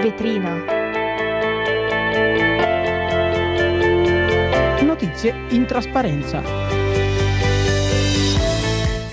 vetrina. Notizie in trasparenza.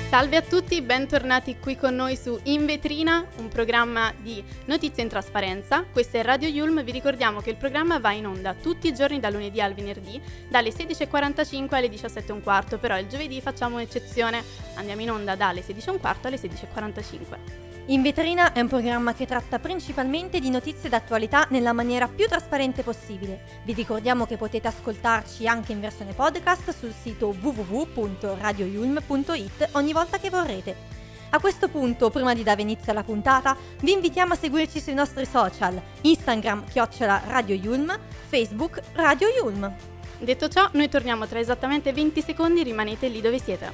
Salve a tutti, bentornati qui con noi su In Vetrina, un programma di notizie in trasparenza. Questo è Radio Yulm, vi ricordiamo che il programma va in onda tutti i giorni dal lunedì al venerdì, dalle 16.45 alle 17.15, però il giovedì facciamo un'eccezione, andiamo in onda dalle 16.15 alle 16.45. In vetrina è un programma che tratta principalmente di notizie d'attualità nella maniera più trasparente possibile. Vi ricordiamo che potete ascoltarci anche in versione podcast sul sito www.radioyulm.it ogni volta che vorrete. A questo punto, prima di dare inizio alla puntata, vi invitiamo a seguirci sui nostri social, Instagram chiocciola Radio Yulm, Facebook Radio Yulm. Detto ciò, noi torniamo tra esattamente 20 secondi, rimanete lì dove siete.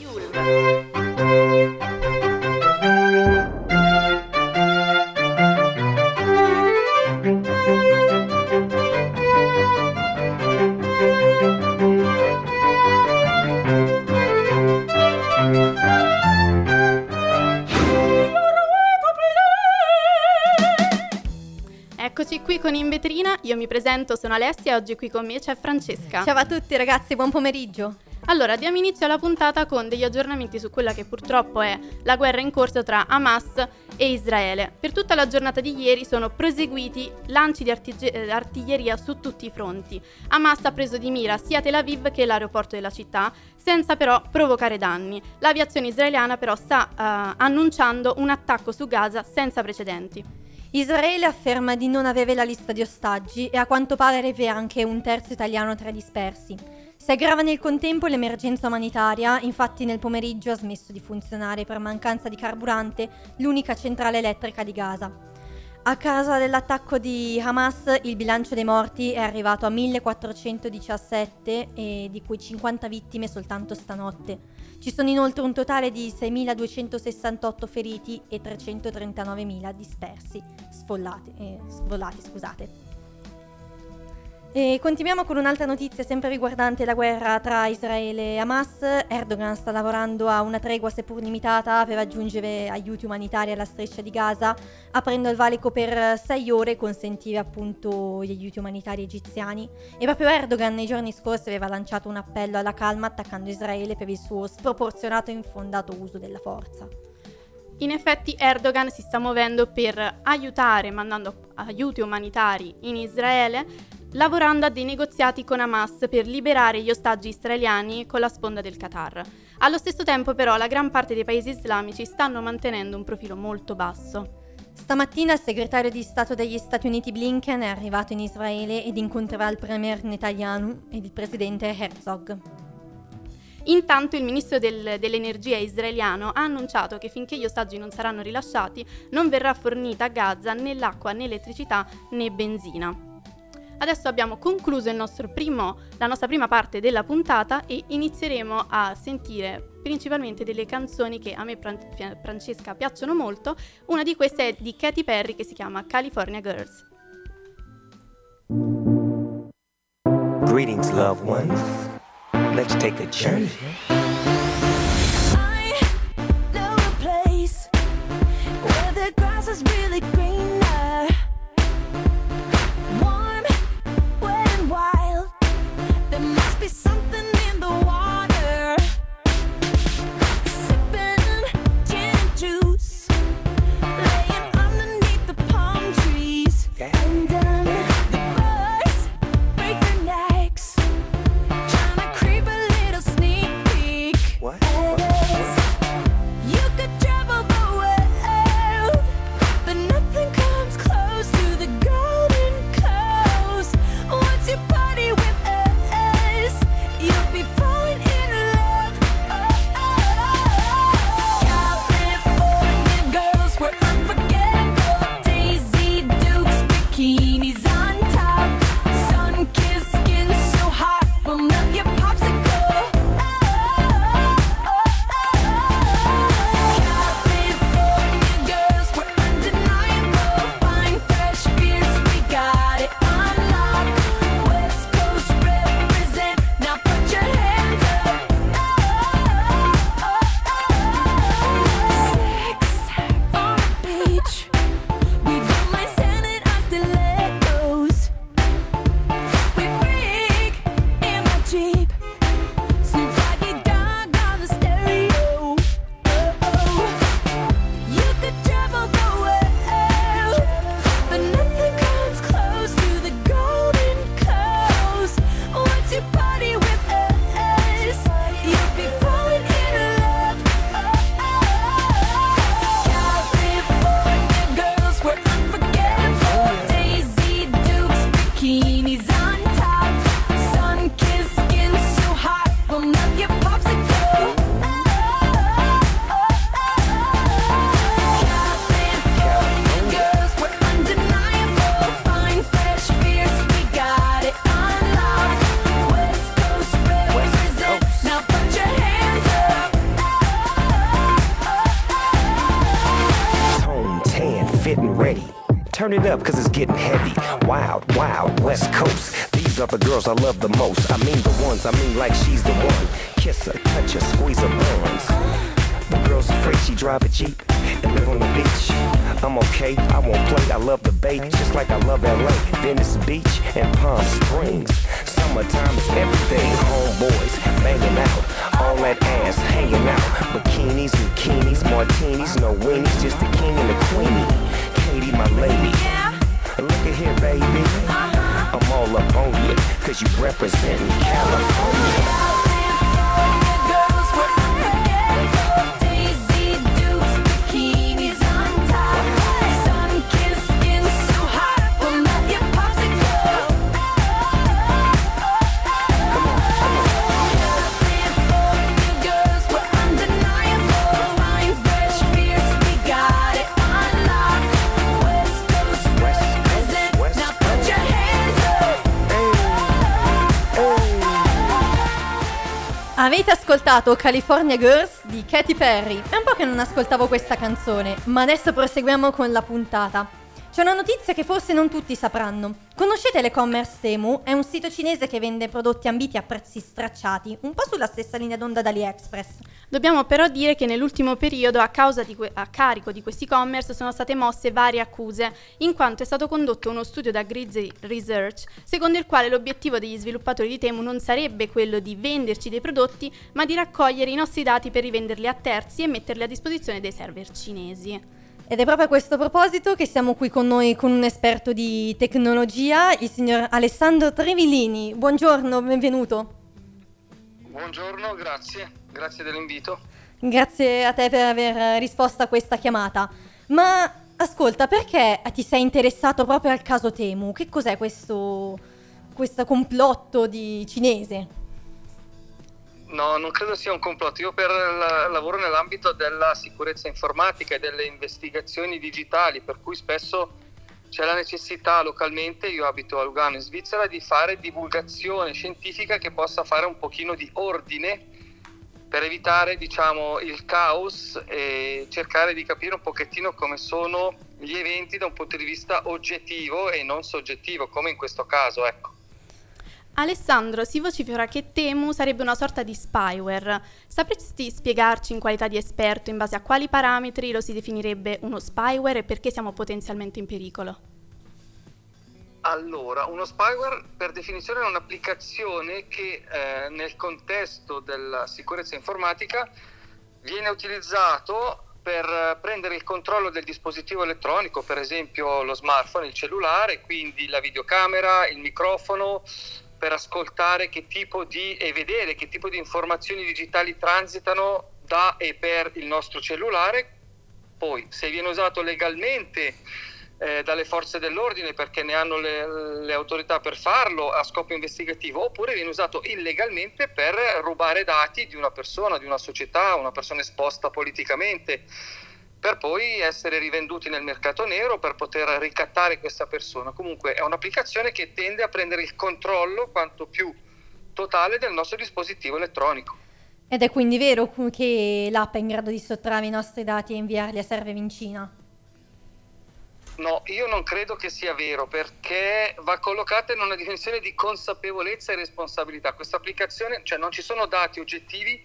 Radio Yulm. Io mi presento, sono Alessia e oggi qui con me c'è Francesca. Ciao a tutti ragazzi, buon pomeriggio. Allora, diamo inizio alla puntata con degli aggiornamenti su quella che purtroppo è la guerra in corso tra Hamas e Israele. Per tutta la giornata di ieri sono proseguiti lanci di artige- eh, artiglieria su tutti i fronti. Hamas ha preso di mira sia Tel Aviv che l'aeroporto della città, senza però provocare danni. L'aviazione israeliana però sta uh, annunciando un attacco su Gaza senza precedenti. Israele afferma di non avere la lista di ostaggi e a quanto pare avere anche un terzo italiano tra i dispersi. Si aggrava nel contempo l'emergenza umanitaria, infatti nel pomeriggio ha smesso di funzionare per mancanza di carburante l'unica centrale elettrica di Gaza. A causa dell'attacco di Hamas il bilancio dei morti è arrivato a 1417 e di cui 50 vittime soltanto stanotte. Ci sono inoltre un totale di 6.268 feriti e 339.000 dispersi, sfollati, eh, sfollati, scusate. E continuiamo con un'altra notizia sempre riguardante la guerra tra Israele e Hamas. Erdogan sta lavorando a una tregua seppur limitata per raggiungere aiuti umanitari alla striscia di Gaza, aprendo il valico per sei ore consentire appunto gli aiuti umanitari egiziani. E proprio Erdogan nei giorni scorsi aveva lanciato un appello alla calma attaccando Israele per il suo sproporzionato e infondato uso della forza. In effetti Erdogan si sta muovendo per aiutare, mandando aiuti umanitari in Israele, lavorando a dei negoziati con Hamas per liberare gli ostaggi israeliani con la sponda del Qatar. Allo stesso tempo però la gran parte dei paesi islamici stanno mantenendo un profilo molto basso. Stamattina il segretario di Stato degli Stati Uniti Blinken è arrivato in Israele ed incontrerà il premier Netanyahu ed il presidente Herzog. Intanto il ministro del, dell'energia israeliano ha annunciato che finché gli ostaggi non saranno rilasciati non verrà fornita a Gaza né l'acqua né elettricità né benzina. Adesso abbiamo concluso primo, la nostra prima parte della puntata e inizieremo a sentire principalmente delle canzoni che a me Francesca piacciono molto. Una di queste è di Katy Perry che si chiama California Girls. Greetings loved ones. Let's take a journey. Turn it up, cause it's getting heavy. Wild, wild, West Coast. These are the girls I love the most. I mean the ones, I mean like she's the one. Kiss her, touch her, squeeze her buns. The girl's afraid she drive a Jeep and live on the beach. I'm okay, I won't play, I love the bay, just like I love LA, Venice Beach, and Palm Springs. Summertime is everything, homeboys banging out, all that ass hanging out. Bikinis, bikinis, martinis, no weenies, just the king and the queenie. Katie, my lady. Look at here, baby. Uh-huh. I'm all up on you, cause you represent California. Ascoltato California Girls di Katy Perry? È un po' che non ascoltavo questa canzone, ma adesso proseguiamo con la puntata. C'è una notizia che forse non tutti sapranno. Conoscete l'e-commerce Temu? È un sito cinese che vende prodotti ambiti a prezzi stracciati, un po' sulla stessa linea d'onda da AliExpress. Dobbiamo però dire che nell'ultimo periodo, a, que- a carico di questi e-commerce, sono state mosse varie accuse, in quanto è stato condotto uno studio da Grizzly Research, secondo il quale l'obiettivo degli sviluppatori di Temu non sarebbe quello di venderci dei prodotti, ma di raccogliere i nostri dati per rivenderli a terzi e metterli a disposizione dei server cinesi. Ed è proprio a questo proposito che siamo qui con noi con un esperto di tecnologia, il signor Alessandro Trevillini. Buongiorno, benvenuto. Buongiorno, grazie, grazie dell'invito. Grazie a te per aver risposto a questa chiamata. Ma ascolta, perché ti sei interessato proprio al caso Temu? Che cos'è questo, questo complotto di cinese? No, non credo sia un complotto. Io per la, lavoro nell'ambito della sicurezza informatica e delle investigazioni digitali, per cui spesso c'è la necessità localmente, io abito a Lugano in Svizzera, di fare divulgazione scientifica che possa fare un pochino di ordine per evitare diciamo, il caos e cercare di capire un pochettino come sono gli eventi da un punto di vista oggettivo e non soggettivo, come in questo caso. Ecco. Alessandro, si vocifera che Temu sarebbe una sorta di spyware. Sapresti spiegarci in qualità di esperto in base a quali parametri lo si definirebbe uno spyware e perché siamo potenzialmente in pericolo? Allora, uno spyware per definizione è un'applicazione che eh, nel contesto della sicurezza informatica viene utilizzato per prendere il controllo del dispositivo elettronico, per esempio lo smartphone, il cellulare, quindi la videocamera, il microfono, per ascoltare di e vedere che tipo di informazioni digitali transitano da e per il nostro cellulare. Poi, se viene usato legalmente eh, dalle forze dell'ordine perché ne hanno le, le, autorità per farlo a scopo investigativo, oppure viene usato illegalmente per rubare dati di una persona, di una società, una persona esposta politicamente per poi essere rivenduti nel mercato nero per poter ricattare questa persona. Comunque è un'applicazione che tende a prendere il controllo quanto più totale del nostro dispositivo elettronico. Ed è quindi vero che l'app è in grado di sottrarre i nostri dati e inviarli a server in Cina? No, io non credo che sia vero perché va collocata in una dimensione di consapevolezza e responsabilità. Questa applicazione, cioè non ci sono dati oggettivi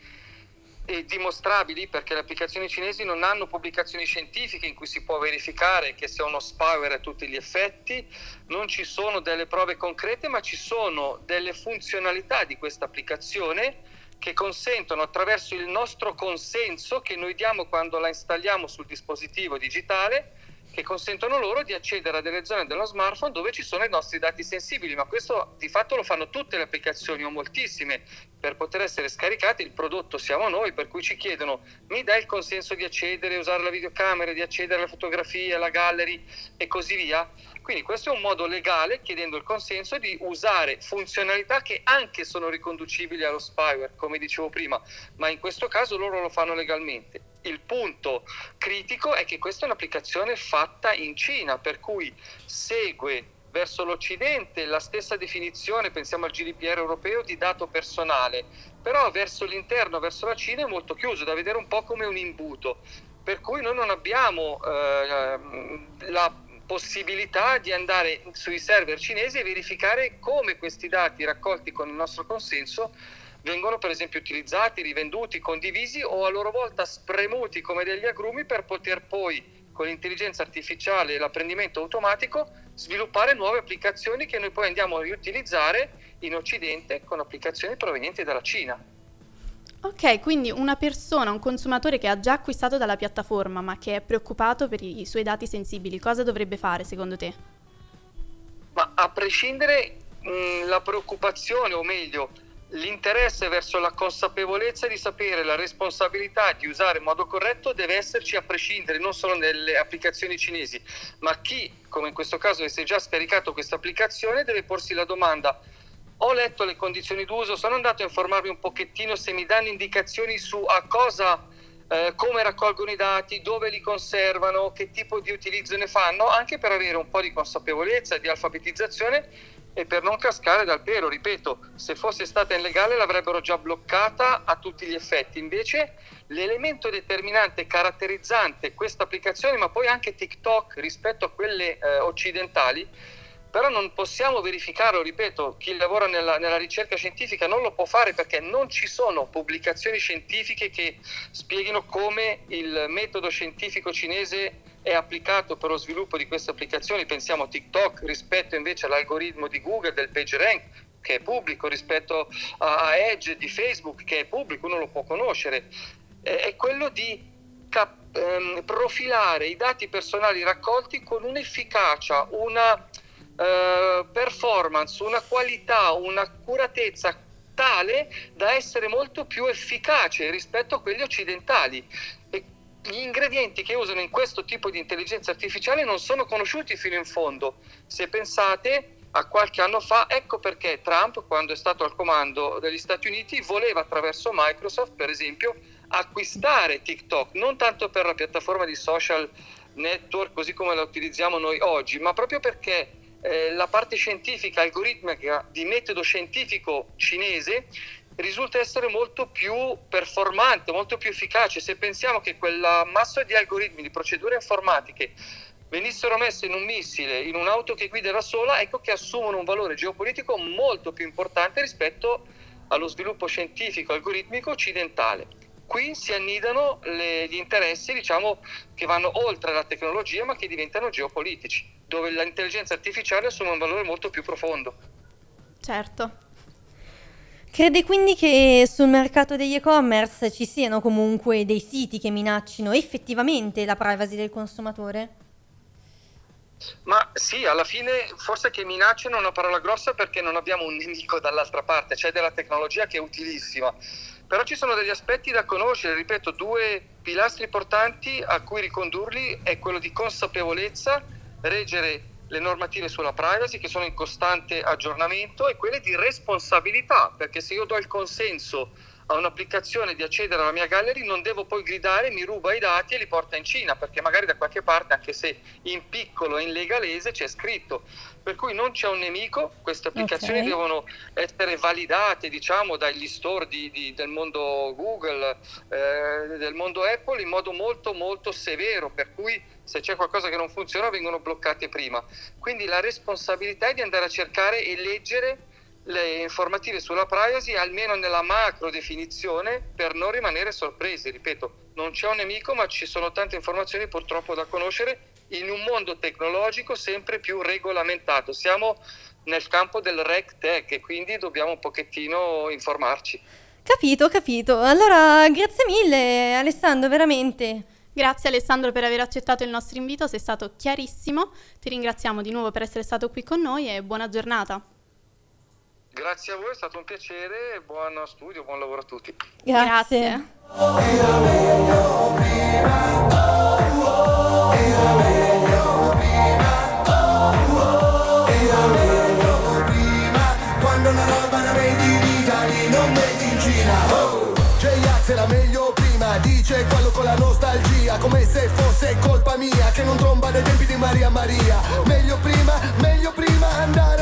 e dimostrabili perché le applicazioni cinesi non hanno pubblicazioni scientifiche in cui si può verificare che sia uno spyware a tutti gli effetti, non ci sono delle prove concrete ma ci sono delle funzionalità di questa applicazione che consentono attraverso il nostro consenso che noi diamo quando la installiamo sul dispositivo digitale che consentono loro di accedere a delle zone dello smartphone dove ci sono i nostri dati sensibili, ma questo di fatto lo fanno tutte le applicazioni o moltissime. Per poter essere scaricati il prodotto siamo noi, per cui ci chiedono mi dai il consenso di accedere, usare la videocamera, di accedere alle fotografie, alla gallery e così via. Quindi questo è un modo legale, chiedendo il consenso, di usare funzionalità che anche sono riconducibili allo spyware, come dicevo prima, ma in questo caso loro lo fanno legalmente il punto critico è che questa è un'applicazione fatta in Cina, per cui segue verso l'Occidente la stessa definizione, pensiamo al GDPR europeo, di dato personale, però verso l'interno, verso la Cina è molto chiuso, da vedere un po' come un imbuto, per cui noi non abbiamo eh, la possibilità di andare sui server cinesi e verificare come questi dati raccolti con il nostro consenso vengono per esempio utilizzati, rivenduti, condivisi o a loro volta spremuti come degli agrumi per poter poi con l'intelligenza artificiale e l'apprendimento automatico sviluppare nuove applicazioni che noi poi andiamo a riutilizzare in Occidente con applicazioni provenienti dalla Cina. Ok, quindi una persona, un consumatore che ha già acquistato dalla piattaforma ma che è preoccupato per i suoi dati sensibili, cosa dovrebbe fare secondo te? Ma a prescindere mh, la preoccupazione, o meglio, l'interesse verso la consapevolezza di sapere la responsabilità di usare in modo corretto deve esserci a prescindere non solo nelle applicazioni cinesi, ma chi, come in questo caso, avesse già scaricato questa applicazione deve porsi la domanda ho letto le condizioni d'uso, sono andato a informarmi un pochettino se mi danno indicazioni su a cosa, eh, come raccolgono i dati, dove li conservano, che tipo di utilizzo ne fanno, anche per avere un po' di consapevolezza, di alfabetizzazione e per non cascare dal pero, ripeto, se fosse stata illegale l'avrebbero già bloccata a tutti gli effetti. Invece l'elemento determinante, caratterizzante questa applicazione, ma poi anche TikTok rispetto a quelle eh, occidentali, però non possiamo verificarlo, ripeto, chi lavora nella, nella, ricerca scientifica non lo può fare perché non ci sono pubblicazioni scientifiche che spieghino come il metodo scientifico cinese è applicato per lo sviluppo di queste applicazioni, pensiamo a TikTok rispetto invece all'algoritmo di Google del PageRank che è pubblico, rispetto a Edge di Facebook che è pubblico, uno lo può conoscere, è quello di cap- ehm, profilare i dati personali raccolti con un'efficacia, una eh, performance, una qualità, un'accuratezza tale da essere molto più efficace rispetto a quelli occidentali. Gli ingredienti che usano in questo tipo di intelligenza artificiale non sono conosciuti fino in fondo. Se pensate a qualche anno fa, ecco perché Trump, quando è stato al comando degli Stati Uniti, voleva attraverso Microsoft, per esempio, acquistare TikTok, non tanto per la piattaforma di social network così come la utilizziamo noi oggi, ma proprio perché eh, la parte scientifica, algoritmica di metodo scientifico cinese risulta essere molto più performante, molto più efficace. Se pensiamo che quella massa di algoritmi, di procedure informatiche venissero messe in un missile, in un'auto che guida da sola, ecco che assumono un valore geopolitico molto più importante rispetto allo sviluppo scientifico algoritmico occidentale. Qui si annidano le, gli interessi diciamo, che vanno oltre la tecnologia ma che diventano geopolitici dove l'intelligenza artificiale assume un valore molto più profondo. Certo. Crede quindi che sul mercato degli e-commerce ci siano comunque dei siti che minaccino effettivamente la privacy del consumatore? Ma sì, alla fine forse che minacciano è una parola grossa perché non abbiamo un nemico dall'altra parte, c'è della tecnologia che è utilissima, però ci sono degli aspetti da conoscere, ripeto, due pilastri importanti a cui ricondurli è quello di consapevolezza reggere le normative sulla privacy che sono in costante aggiornamento e quelle di responsabilità, perché se io do il consenso a un'applicazione di accedere alla mia gallery non devo poi gridare mi ruba i dati e li porta in Cina perché magari da qualche parte anche se in piccolo e in legalese c'è scritto per cui non c'è un nemico queste applicazioni okay. devono essere validate diciamo dagli store di, di, del mondo Google eh, del mondo Apple in modo molto molto severo per cui se c'è qualcosa che non funziona vengono bloccate prima quindi la responsabilità è di andare a cercare e leggere le informative sulla privacy almeno nella macro definizione per non rimanere sorpresi. Ripeto, non c'è un nemico, ma ci sono tante informazioni purtroppo da conoscere in un mondo tecnologico sempre più regolamentato. Siamo nel campo del rec tech e quindi dobbiamo un pochettino informarci. Capito, capito. Allora, grazie mille Alessandro, veramente. Grazie Alessandro per aver accettato il nostro invito, sei stato chiarissimo. Ti ringraziamo di nuovo per essere stato qui con noi e buona giornata. Grazie a voi, è stato un piacere, buon studio, buon lavoro a tutti. Grazie. Era nostalgia, come se fosse colpa mia, che non tromba nei tempi di Maria Maria. Meglio prima, meglio prima, andare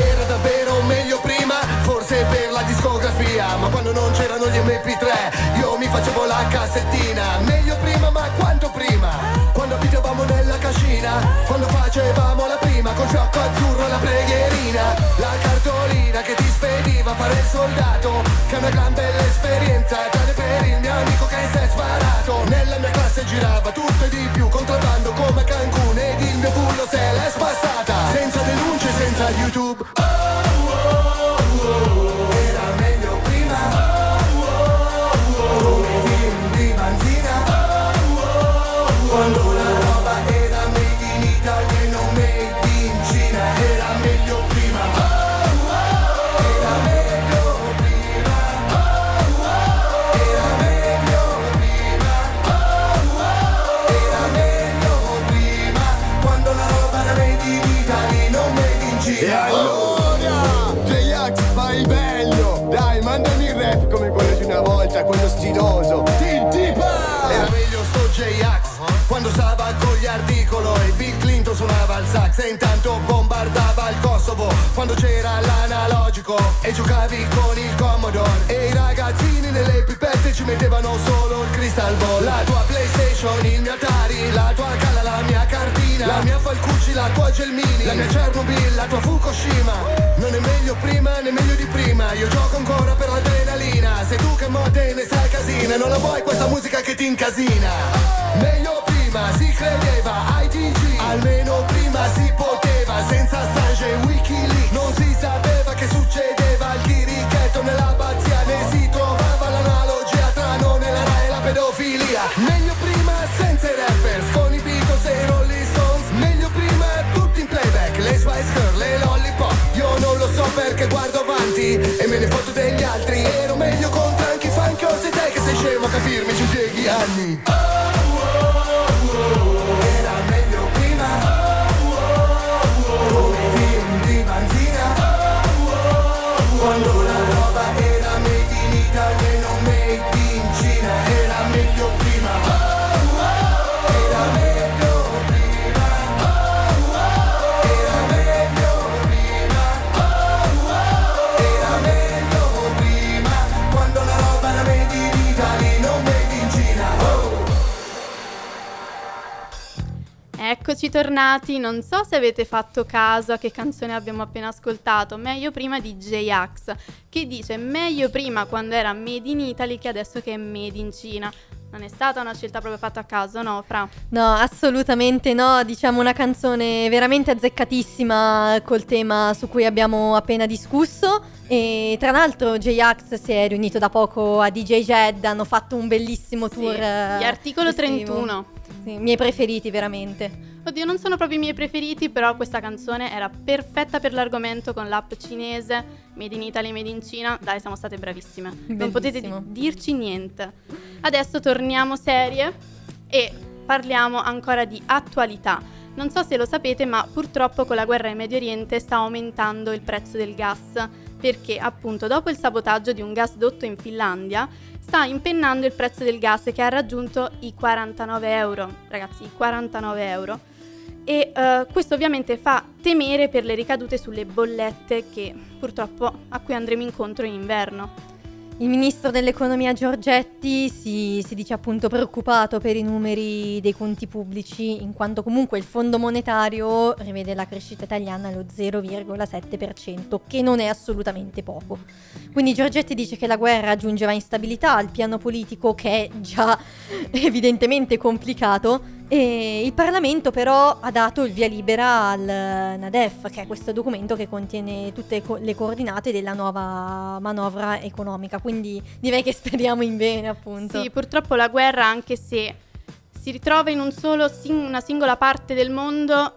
era davvero meglio prima Forse per la discografia Ma quando non c'erano gli mp3 Io mi facevo la cassettina. Meglio prima ma quanto prima? Quando abitavamo nella cascina Quando facevamo la prima Con fiocco azzurro la preghierina La cartolina spediva fare il soldato Che è una gran bella esperienza Tranne per il mio amico che si è sparato. Nella mia classe girava tutto e di più Contrabbando come Cancun Ed il mio culo se l'è spassata. Senza denunce, senza YouTube. Era E allora, J-Ax fai meglio Dai, mandami il rap come quello di una volta Quello stiloso. Tintipa Era meglio sto J-Ax Quando stava con gli articolo E Bill Clinton suonava il sax. E intanto bombardava il Kosovo Quando c'era l'analogico. E giocavi con il Commodore. E i ragazzini nelle pipette Ci mettevano solo il crystal ball. La tua Playstation, il mio Atari La tua cala, la mia cartina La mia Falcucci, la tua Gelmini. La mia Chernobyl, la tua Fukushima. Non è meglio prima né meglio di prima. Io gioco ancora per l'adrenalina. Sei tu che mo te ne sai casina. Non la vuoi questa musica che ti incasina? Meglio prima si credeva ITG Almeno prima si poteva perché guardo avanti E me ne foto degli altri. Ero meglio con tranchi sei te che sei scemo a capirmi ci pieghi anni. Era Eccoci tornati, non so se avete fatto caso a che canzone abbiamo appena ascoltato, meglio prima di J-Ax, che dice meglio prima quando era made in Italy che adesso che è made in Cina. Non è stata una scelta proprio fatta a caso, no, Fra? No, assolutamente no, diciamo una canzone veramente azzeccatissima col tema su cui abbiamo appena discusso e tra l'altro J-Ax si è riunito da poco a DJ Jed, hanno fatto un bellissimo tour. Sì, gli articolo estivo. 31. Sì, miei preferiti veramente. Oddio, non sono proprio i miei preferiti, però questa canzone era perfetta per l'argomento con l'app cinese, Made in Italy, Made in Cina. Dai, siamo state bravissime. Non potete Bellissimo. di- dirci niente. Adesso torniamo serie e parliamo ancora di attualità. Non so se lo sapete, ma purtroppo con la guerra in Medio Oriente sta aumentando il prezzo del gas, perché appunto dopo il sabotaggio di un gasdotto in Finlandia sta impennando il prezzo del gas che ha raggiunto i 49 euro. Ragazzi, i 49 euro. E eh, questo ovviamente fa temere per le ricadute sulle bollette che purtroppo a cui andremo incontro in inverno. Il ministro dell'economia Giorgetti si, si dice appunto preoccupato per i numeri dei conti pubblici, in quanto comunque il Fondo monetario rivede la crescita italiana allo 0,7%, che non è assolutamente poco. Quindi Giorgetti dice che la guerra aggiungeva instabilità al piano politico che è già evidentemente complicato e il Parlamento però ha dato il via libera al NADEF, che è questo documento che contiene tutte le coordinate della nuova manovra economica. Quindi direi che speriamo in bene, appunto. Sì, purtroppo la guerra, anche se si ritrova in un solo una singola parte del mondo,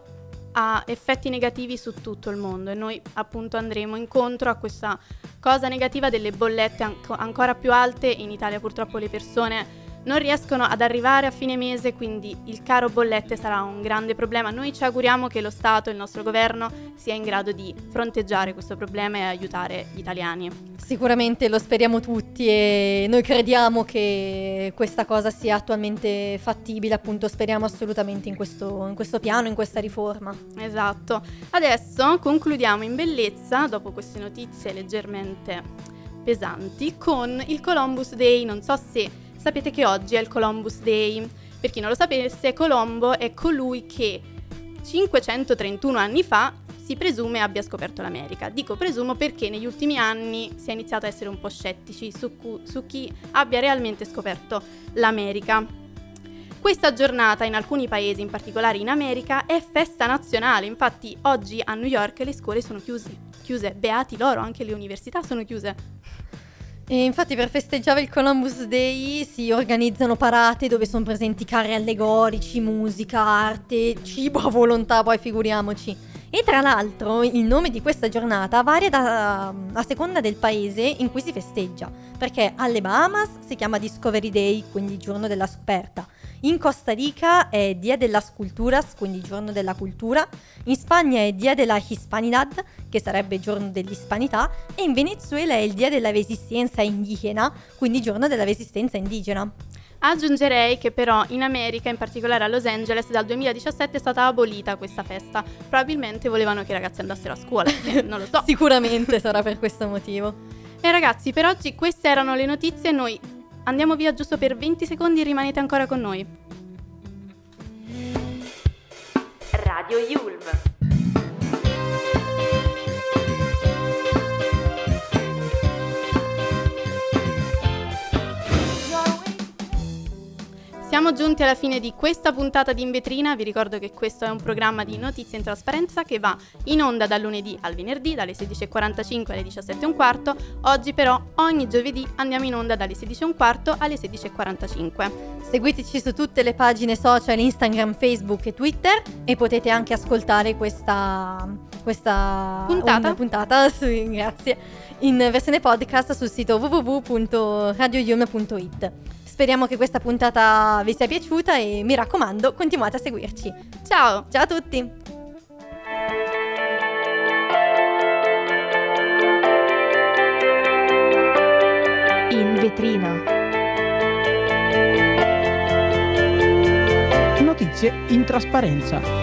ha effetti negativi su tutto il mondo e noi appunto andremo incontro a questa cosa negativa delle bollette anco- ancora più alte. In Italia purtroppo le persone non riescono ad arrivare a fine mese, quindi il caro bollette sarà un grande problema. Noi ci auguriamo che lo Stato e il nostro governo sia in grado di fronteggiare questo problema e aiutare gli italiani. Sicuramente lo speriamo tutti e noi crediamo che questa cosa sia attualmente fattibile, appunto speriamo assolutamente in questo, in questo piano, in questa riforma. Esatto. Adesso concludiamo in bellezza, dopo queste notizie leggermente pesanti, con il Columbus Day. Non so se sapete che oggi è il Columbus Day. Per chi non lo sapesse, Colombo è colui che 531 anni fa si presume abbia scoperto l'America. Dico presumo perché negli ultimi anni si è iniziato a essere un po' scettici su, cu- su chi abbia realmente scoperto l'America. Questa giornata in alcuni paesi, in particolare in America, è festa nazionale. Infatti oggi a New York le scuole sono chiuse, chiuse. beati loro, anche le università sono chiuse. E infatti per festeggiare il Columbus Day si organizzano parate dove sono presenti carri allegorici, musica, arte, cibo a volontà, poi figuriamoci. E tra l'altro il nome di questa giornata varia da, a seconda del paese in cui si festeggia, perché alle Bahamas si chiama Discovery Day, quindi giorno della scoperta. In Costa Rica è Dia de las Culturas, quindi giorno della cultura. In Spagna è Dia de la Hispanidad, che sarebbe giorno dell'ispanità. E in Venezuela è il Dia della Resistenza Indigena, quindi giorno della resistenza indigena. Aggiungerei che però in America, in particolare a Los Angeles, dal 2017 è stata abolita questa festa. Probabilmente volevano che i ragazzi andassero a scuola, non lo so. Sicuramente sarà per questo motivo. E ragazzi, per oggi queste erano le notizie, noi andiamo via giusto per 20 secondi e rimanete ancora con noi. Radio Yulm. Siamo giunti alla fine di questa puntata di In Vetrina, vi ricordo che questo è un programma di notizie in trasparenza che va in onda dal lunedì al venerdì dalle 16.45 alle 17.15, oggi però ogni giovedì andiamo in onda dalle 16.15 alle 16.45. Seguiteci su tutte le pagine social Instagram, Facebook e Twitter e potete anche ascoltare questa, questa Puntata. puntata su- grazie, in versione podcast sul sito www.radioyum.it. Speriamo che questa puntata vi sia piaciuta e mi raccomando continuate a seguirci. Ciao! Ciao a tutti! In vetrina. Notizie in trasparenza.